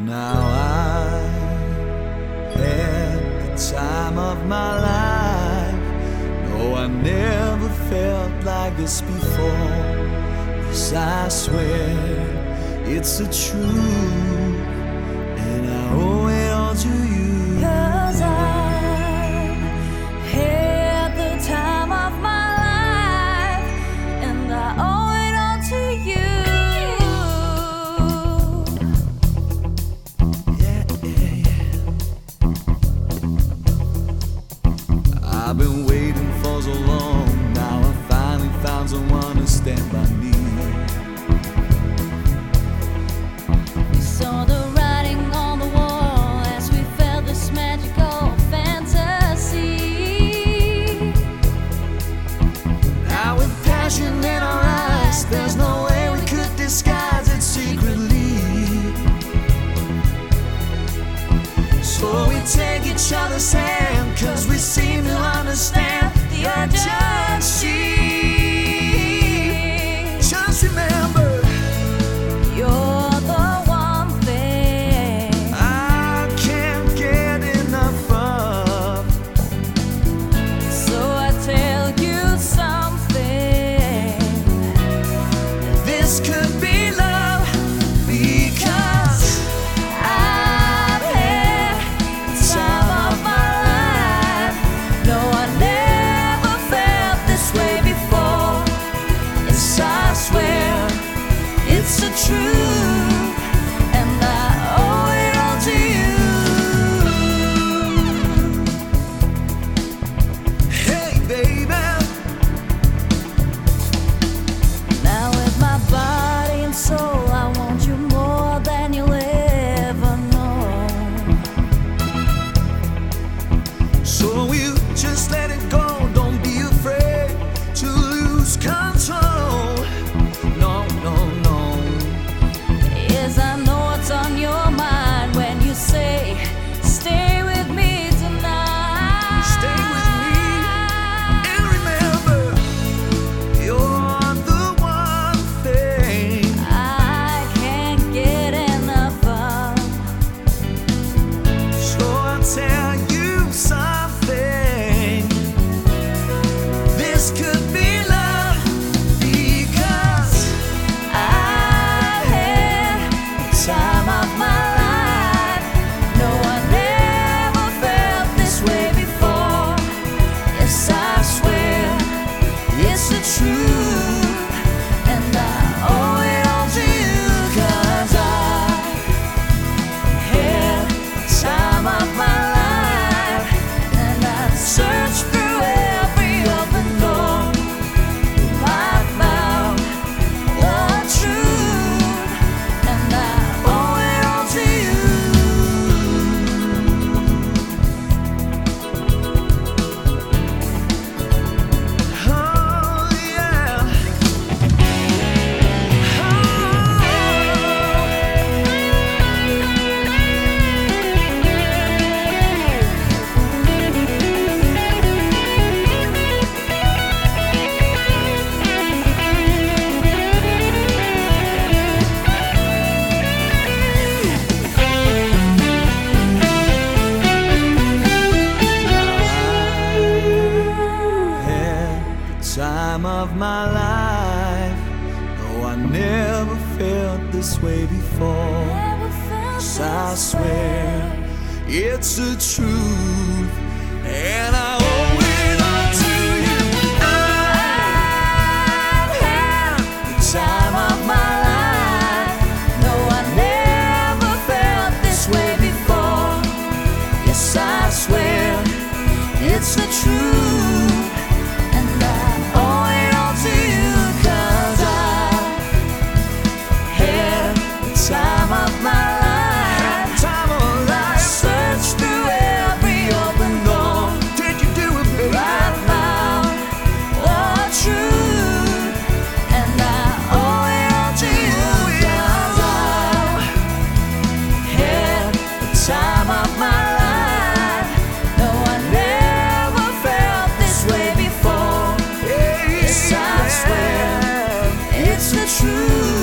Now I had the time of my life. No, I never felt like this before. Yes, I swear it's the truth. I've been waiting for so long. Now I finally found someone. sand, cause we seem to understand the urgency. true. time of my life. Though I never felt this way before. Yes, I swear it's the truth, and I owe it all to you. I had the time of my life. No, I never felt this way before. Yes, I swear it's the truth. it's the truth.